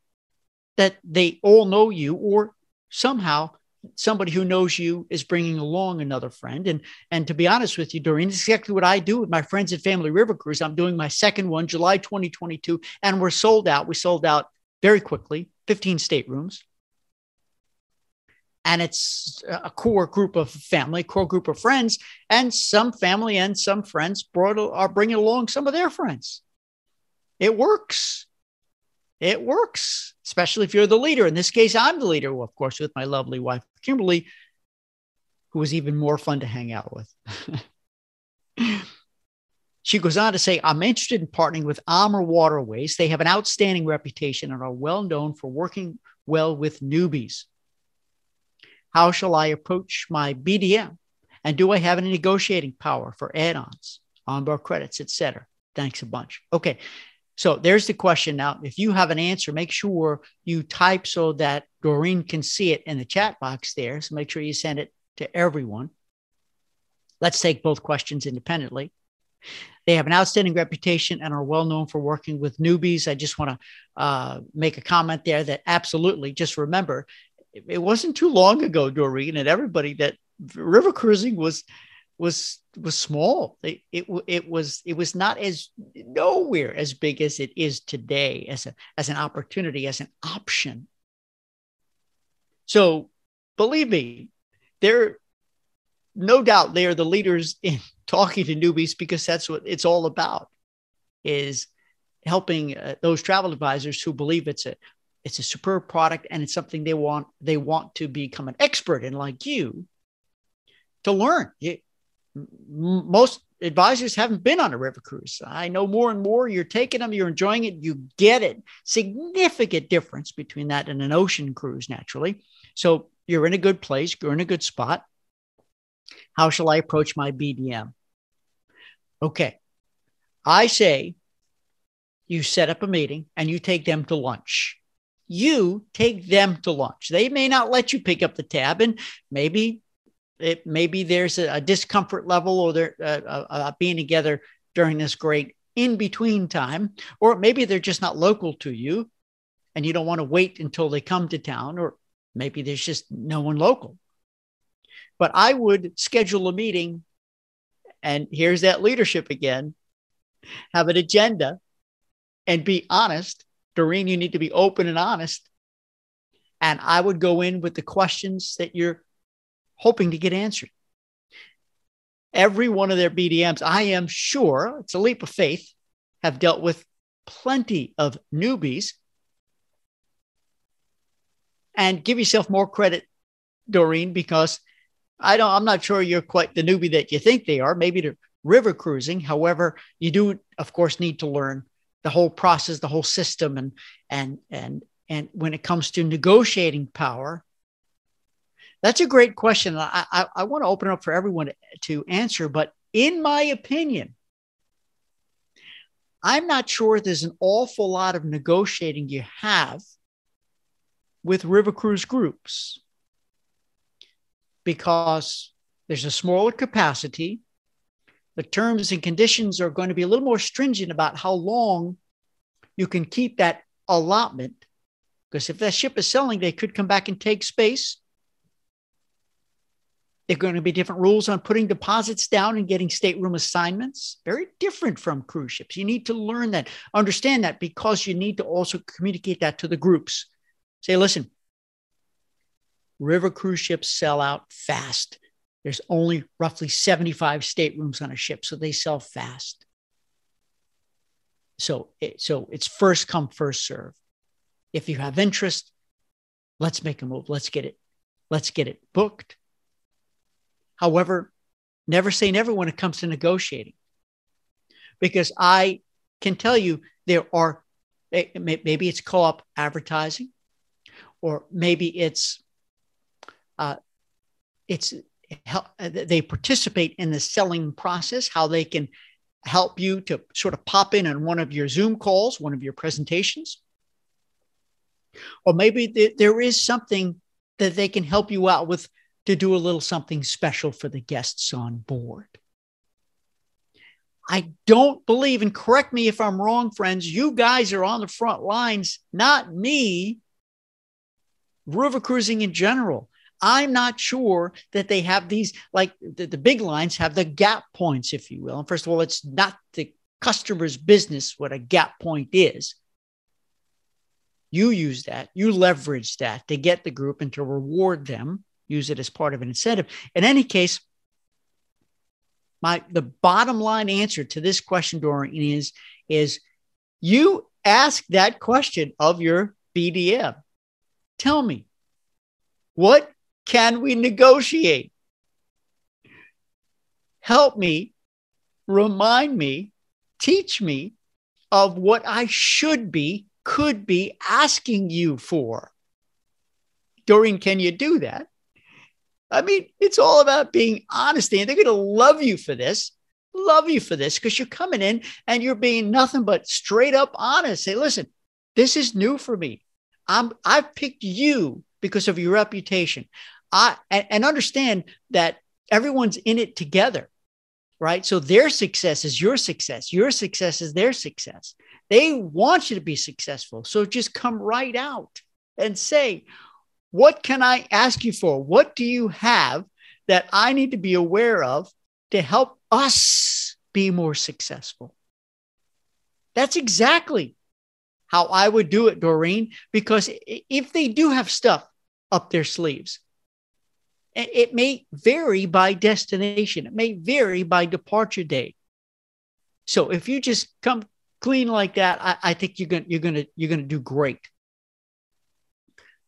that they all know you or somehow somebody who knows you is bringing along another friend. And and to be honest with you, Doreen, this is exactly what I do with my friends at Family River Cruise. I'm doing my second one, July 2022, and we're sold out. We sold out very quickly, 15 staterooms and it's a core group of family, core group of friends, and some family and some friends brought are bringing along some of their friends. It works. It works, especially if you're the leader. In this case, I'm the leader, of course, with my lovely wife, Kimberly, who was even more fun to hang out with. <laughs> she goes on to say, I'm interested in partnering with AmaWaterways. They have an outstanding reputation and are well known for working well with newbies. How shall I approach my BDM? And do I have any negotiating power for add-ons, onboard credits, etc.? Thanks a bunch. Okay. So there's the question. Now, if you have an answer, make sure you type so that Doreen can see it in the chat box there. So make sure you send it to everyone. Let's take both questions independently. They have an outstanding reputation and are well known for working with newbies. I just want to uh, make a comment there that absolutely just remember it wasn't too long ago, Doreen, and everybody that river cruising was was was small. It, it it was it was not as nowhere as big as it is today as a as an opportunity as an option. So believe me, they're no doubt they are the leaders <laughs> in talking to newbies because that's what it's all about is helping uh, those travel advisors who believe it's a it's a superb product and it's something they want they want to become an expert in like you to learn. You, most advisors haven't been on a river cruise. I know more and more. You're taking them you're enjoying it you get it. Significant difference between that and an ocean cruise naturally. So you're in a good place you're in a good spot. How shall i approach my bdm okay. I say you set up a meeting and you take them to lunch you take them to lunch. They may not let you pick up the tab, and maybe it maybe there's a, a discomfort level or they're uh, uh, uh, being together during this great in between time, or maybe they're just not local to you, and you don't want to wait until they come to town, or maybe there's just no one local. But I would schedule a meeting, and here's that leadership again have an agenda and be honest Doreen, you need to be open and honest. And I would go in with the questions that you're hoping to get answered. Every one of their BDMs, I am sure, it's a leap of faith, have dealt with plenty of newbies. And give yourself more credit, Doreen, because I don't, I'm not sure you're quite the newbie that you think they are. Maybe they're river cruising. However, you do, of course, need to learn the whole process, the whole system, and and and and when it comes to negotiating power, that's a great question. I, I, I want to open up for everyone to answer, but in my opinion, I'm not sure there's an awful lot of negotiating you have with river cruise groups because there's a smaller capacity. The terms and conditions are going to be a little more stringent about how long you can keep that allotment. Because if that ship is selling, they could come back and take space. There are going to be different rules on putting deposits down and getting stateroom assignments. Very different from cruise ships. You need to learn that, understand that, because you need to also communicate that to the groups. Say, listen, river cruise ships sell out fast. There's only roughly 75 staterooms on a ship, so they sell fast. So, it, so it's first come, first serve. If you have interest, let's make a move. Let's get it. Let's get it booked. However, never say never when it comes to negotiating, because I can tell you there are maybe it's co-op advertising, or maybe it's uh, it's help, uh, they participate in the selling process, how they can help you to sort of pop in on one of your Zoom calls, one of your presentations. Or maybe th- there is something that they can help you out with to do a little something special for the guests on board. I don't believe, and correct me if I'm wrong, friends, you guys are on the front lines, not me, river cruising in general. I'm not sure that they have these, like the, the big lines have the gap points, if you will. And first of all, it's not the customer's business what a gap point is. You use that, you leverage that to get the group and to reward them, use it as part of an incentive. In any case, my the bottom line answer to this question, Doreen, is, is you ask that question of your BDM. Tell me, what can we negotiate? Help me, remind me, teach me of what I should be, could be asking you for. Doreen, can you do that? I mean, it's all about being honest, and they're going to love you for this. Love you for this because you're coming in and you're being nothing but straight up honest. Say, listen, this is new for me. I'm I've picked you because of your reputation. I and, and understand that everyone's in it together, right? So their success is your success. Your success is their success. They want you to be successful. So just come right out and say, what can I ask you for? What do you have that I need to be aware of to help us be more successful? That's exactly how I would do it, Doreen, because if they do have stuff up their sleeves, it may vary by destination. It may vary by departure date. So if you just come clean like that, I, I think you're gonna you're gonna you're gonna do great.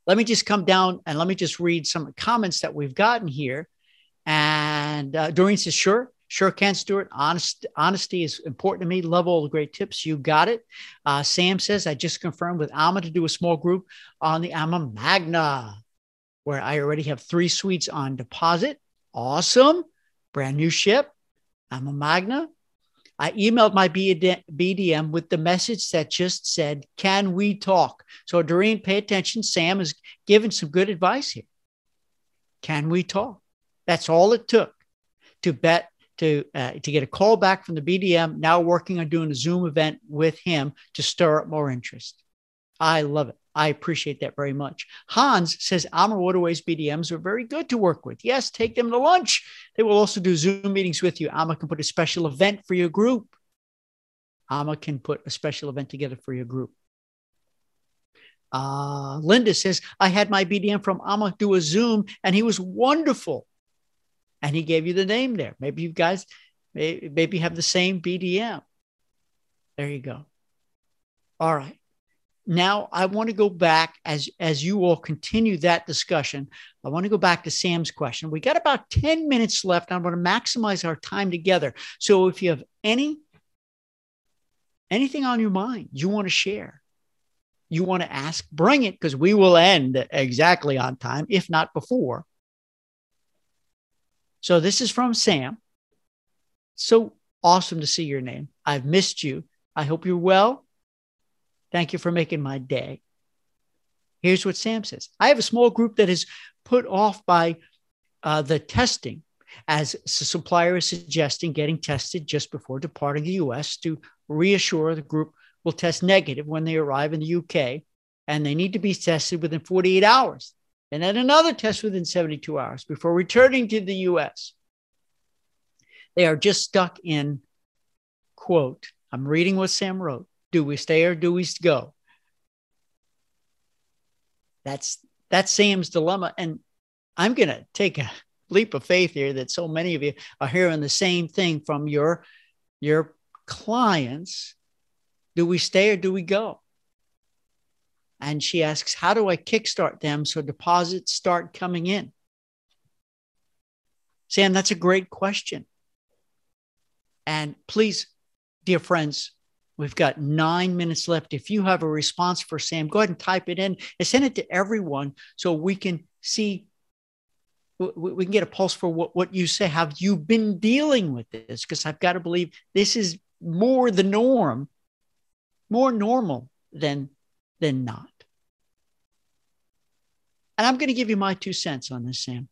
Let me just come down and let me just read some comments that we've gotten here. And uh, Doreen says, "Sure, Sure can, Stuart. Honest, honesty is important to me. Love all the great tips. You got it. Uh, Sam says, I just confirmed with Ama to do a small group on the AmaMagna where I already have three suites on deposit. Awesome. Brand new ship. AmaMagna. I emailed my BDM with the message that just said, Can we talk? So, Doreen, pay attention. Sam is giving some good advice here. Can we talk? That's all it took to bet to uh, to get a call back from the BDM. Now working on doing a Zoom event with him to stir up more interest. I love it. I appreciate that very much. Hans says AmaWaterways BDMs are very good to work with. Yes, take them to lunch. They will also do Zoom meetings with you. Ama can put a special event for your group. Ama can put a special event together for your group. Uh, Linda says, I had my BDM from Ama do a Zoom and he was wonderful. And he gave you the name there. Maybe you guys maybe have the same BDM. There you go. All right now I want to go back as as you all continue that discussion. I want to go back to Sam's question. We got about 10 minutes left. I want to maximize our time together. So if you have any anything on your mind you want to share, you want to ask, bring it because we will end exactly on time, if not before. So this is from Sam. So awesome to see your name. I've missed you. I hope you're well. Thank you for making my day. Here's what Sam says I have a small group that is put off by uh, the testing. as the supplier is suggesting getting tested just before departing the US to reassure the group will test negative when they arrive in the UK and they need to be tested within 48 hours and then another test within 72 hours before returning to the US. They are just stuck in, quote, I'm reading what Sam wrote do we stay or do we go? That's that's Sam's dilemma. And I'm gonna take a leap of faith here that so many of you are hearing the same thing from your your clients. Do we stay or do we go? And she asks, How do I kickstart them so deposits start coming in? Sam, that's a great question. And please, dear friends, we've got nine minutes left. If you have a response for Sam, go ahead and type it in and send it to everyone so we can see, we can get a pulse for what, what you say. Have you been dealing with this? Because I've got to believe this is more the norm, more normal than than not. And I'm going to give you my two cents on this, Sam.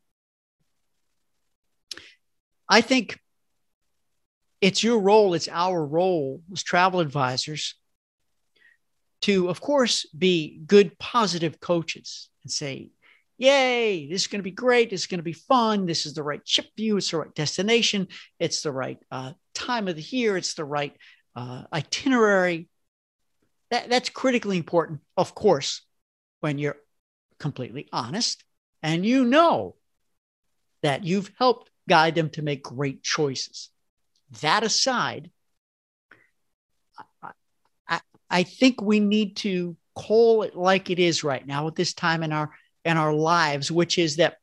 I think it's your role, it's our role as travel advisors to, of course, be good, positive coaches and say, Yay, this is going to be great. This is going to be fun. This is the right ship view. It's the right destination. It's the right uh, time of the year. It's the right uh, itinerary. That, that's critically important, of course, when you're completely honest and you know that you've helped guide them to make great choices. That aside, I, I, think we need to call it like it is right now at this time in our in our lives, which is that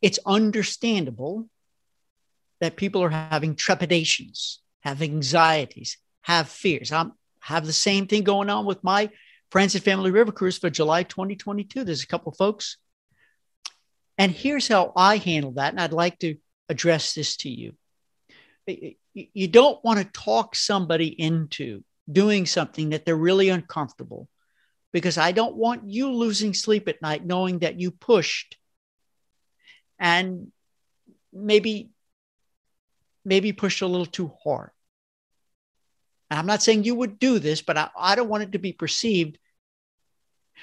it's understandable that people are having trepidations, have anxieties, have fears. I'm have the same thing going on with my Friends and Family River Cruise for July 2022. There's a couple folks. And here's how I handle that. And I'd like to address this to you. You don't want to talk somebody into doing something that they're really uncomfortable because I don't want you losing sleep at night knowing that you pushed and maybe maybe pushed a little too hard. And I'm not saying you would do this, but I, I don't want it to be perceived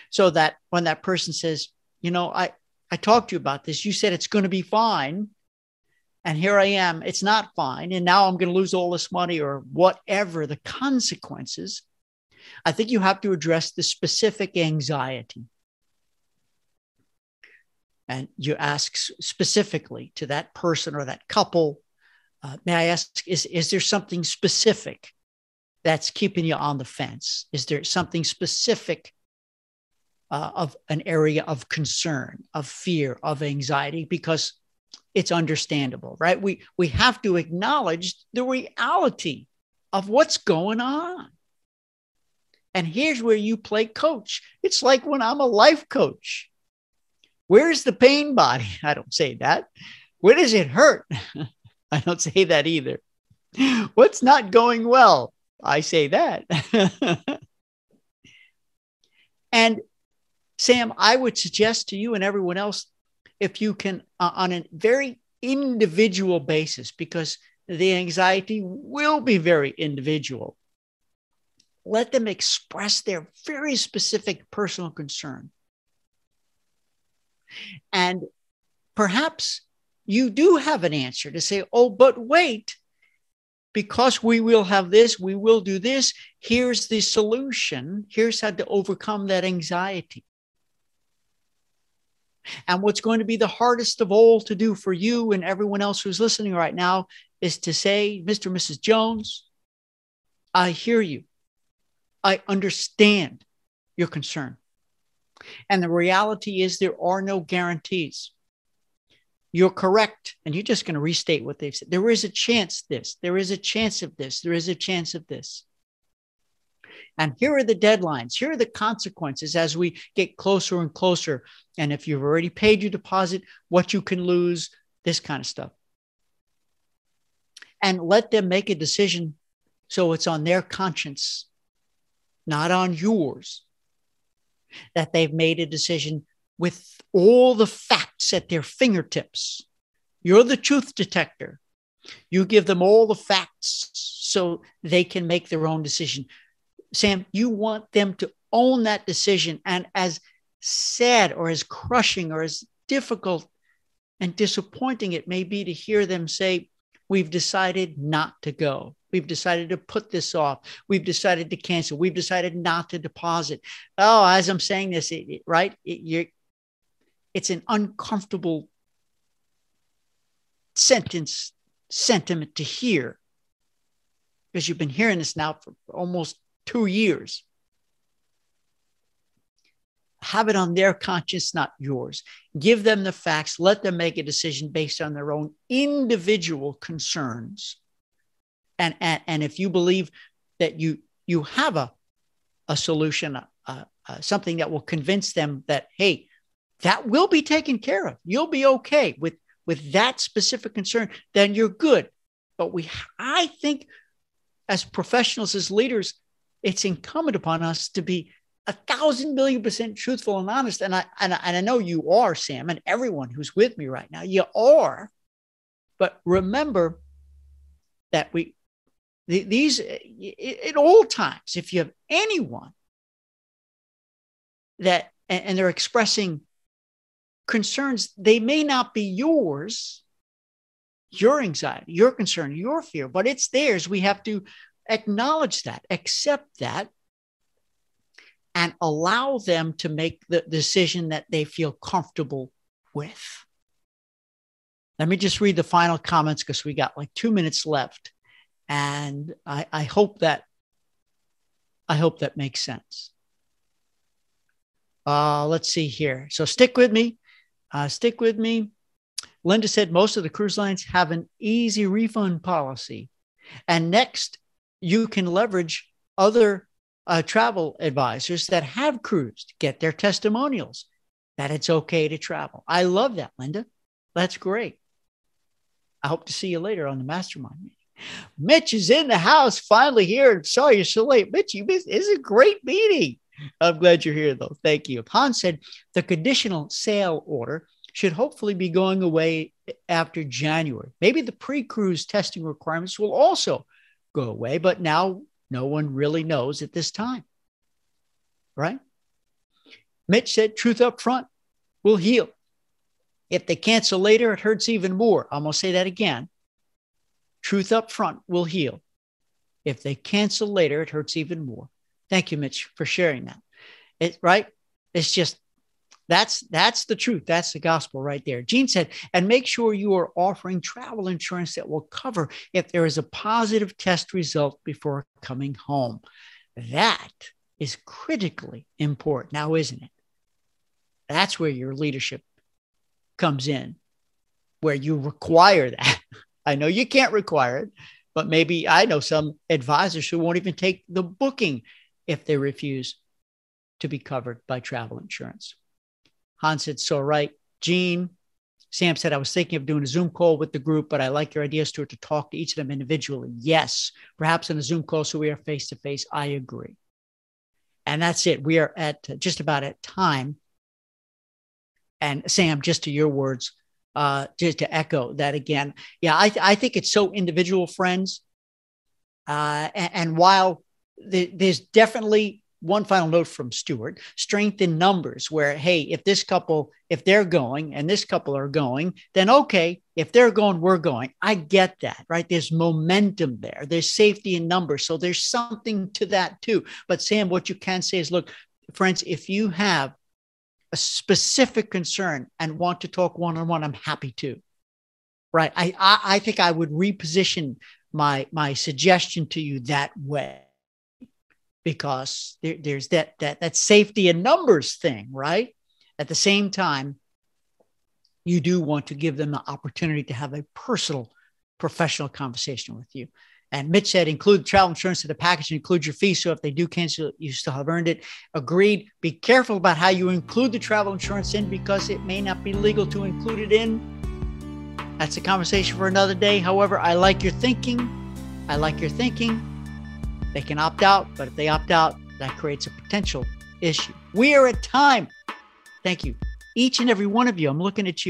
so that when that person says, you know, I, I talked to you about this, you said it's going to be fine. And here I am, it's not fine. And now I'm going to lose all this money or whatever the consequences. I think you have to address the specific anxiety. And you ask specifically to that person or that couple, uh, may I ask, is, is there something specific that's keeping you on the fence? Is there something specific uh, of an area of concern, of fear, of anxiety? Because it's understandable, right? We we have to acknowledge the reality of what's going on. And here's where you play coach. It's like when I'm a life coach. Where's the pain body? <laughs> I don't say that. Where does it hurt? <laughs> I don't say that either. <laughs> What's not going well? I say that. and Sam, I would suggest to you and everyone else if you can, uh, on a very individual basis, because the anxiety will be very individual, let them express their very specific personal concern. And perhaps you do have an answer to say, oh, but wait, because we will have this, we will do this. Here's the solution. Here's how to overcome that anxiety. And what's going to be the hardest of all to do for you and everyone else who's listening right now is to say, Mr. and Mrs. Jones, I hear you. I understand your concern. And the reality is, there are no guarantees you're correct. And you're just going to restate what they've said. There is a chance this, there is a chance of this, there is a chance of this. And here are the deadlines. Here are the consequences as we get closer and closer. And if you've already paid your deposit, what you can lose, this kind of stuff. And let them make a decision so it's on their conscience, not on yours, that they've made a decision with all the facts at their fingertips You're the truth detector. You give them all the facts so they can make their own decision. Sam, you want them to own that decision. And as sad or as crushing or as difficult and disappointing it may be to hear them say, We've decided not to go. We've decided to put this off. We've decided to cancel. We've decided not to deposit. Oh, as I'm saying this, it, it, right? It, it's an uncomfortable sentence, sentiment to hear because you've been hearing this now for almost two years. Have it on their conscience, not yours. Give them the facts. Let them make a decision based on their own individual concerns. And, and, and if you believe that you, you have a, a solution, uh, uh, something that will convince them that, hey, that will be taken care of. You'll be okay with, with that specific concern, then you're good. But we, I think, as professionals, as leaders, it's incumbent upon us to be a thousand million percent truthful and honest. And I, and I, and I know you are, Sam, and everyone who's with me right now, you are. But remember that we, these, uh, at all times, if you have anyone that, and they're expressing concerns, they may not be yours, your anxiety, your concern, your fear, but it's theirs. We have to acknowledge that, accept that, and allow them to make the decision that they feel comfortable with. Let me just read the final comments because we got like two minutes left. And I, I hope that I hope that makes sense. Uh, let's see here. So stick with me. Uh, stick with me. Linda said most of the cruise lines have an easy refund policy. And next, you can leverage other uh, travel advisors that have cruised, get their testimonials that it's okay to travel. I love that, Linda. That's great. I hope to see you later on the mastermind meeting. Mitch is in the house finally here. Sorry you're so late. Mitch, you missed it's a great meeting. I'm glad you're here though. Thank you. Han said the conditional sail order should hopefully be going away after January. Maybe the pre-cruise testing requirements will also go away, but now no one really knows at this time. Right? Mitch said, truth up front will heal. If they cancel later, it hurts even more. I'm going to say that again. Truth up front will heal. If they cancel later, it hurts even more. Thank you, Mitch, for sharing that. It, right? It's just that's that's the truth. That's the gospel right there. Gene said, and make sure you are offering travel insurance that will cover if there is a positive test result before coming home. That is critically important now, isn't it? That's where your leadership comes in, where you require that. <laughs> I know you can't require it, but maybe I know some advisors who won't even take the booking if they refuse to be covered by travel insurance. Hans said, so right. Gene, Sam said, I was thinking of doing a Zoom call with the group, but I like your idea, Stuart, to talk to each of them individually. Yes, perhaps in a Zoom call so we are face to face. I agree. And that's it. We are at just about at time. And Sam, just to your words, uh, just to echo that again. Yeah, I, th- I think it's so individual, friends. Uh, and, and while the, there's definitely one final note from Stuart strength in numbers, where, hey, if this couple, if they're going and this couple are going, then okay, if they're going, we're going. I get that, right? There's momentum there, there's safety in numbers. So there's something to that too. But Sam, what you can say is look, friends, if you have a specific concern and want to talk one on one, I'm happy to. Right. I, I, I think I would reposition my my suggestion to you that way because there, there's that that that safety in numbers thing, right? At the same time, you do want to give them the opportunity to have a personal, professional conversation with you. And Mitch said, include travel insurance in the package, and include your fee. So if they do cancel, you still have earned it. Agreed. Be careful about how you include the travel insurance in because it may not be legal to include it in. That's a conversation for another day. However, I like your thinking. I like your thinking. They can opt out, but if they opt out, that creates a potential issue. We are at time. Thank you. Each and every one of you, I'm looking at you.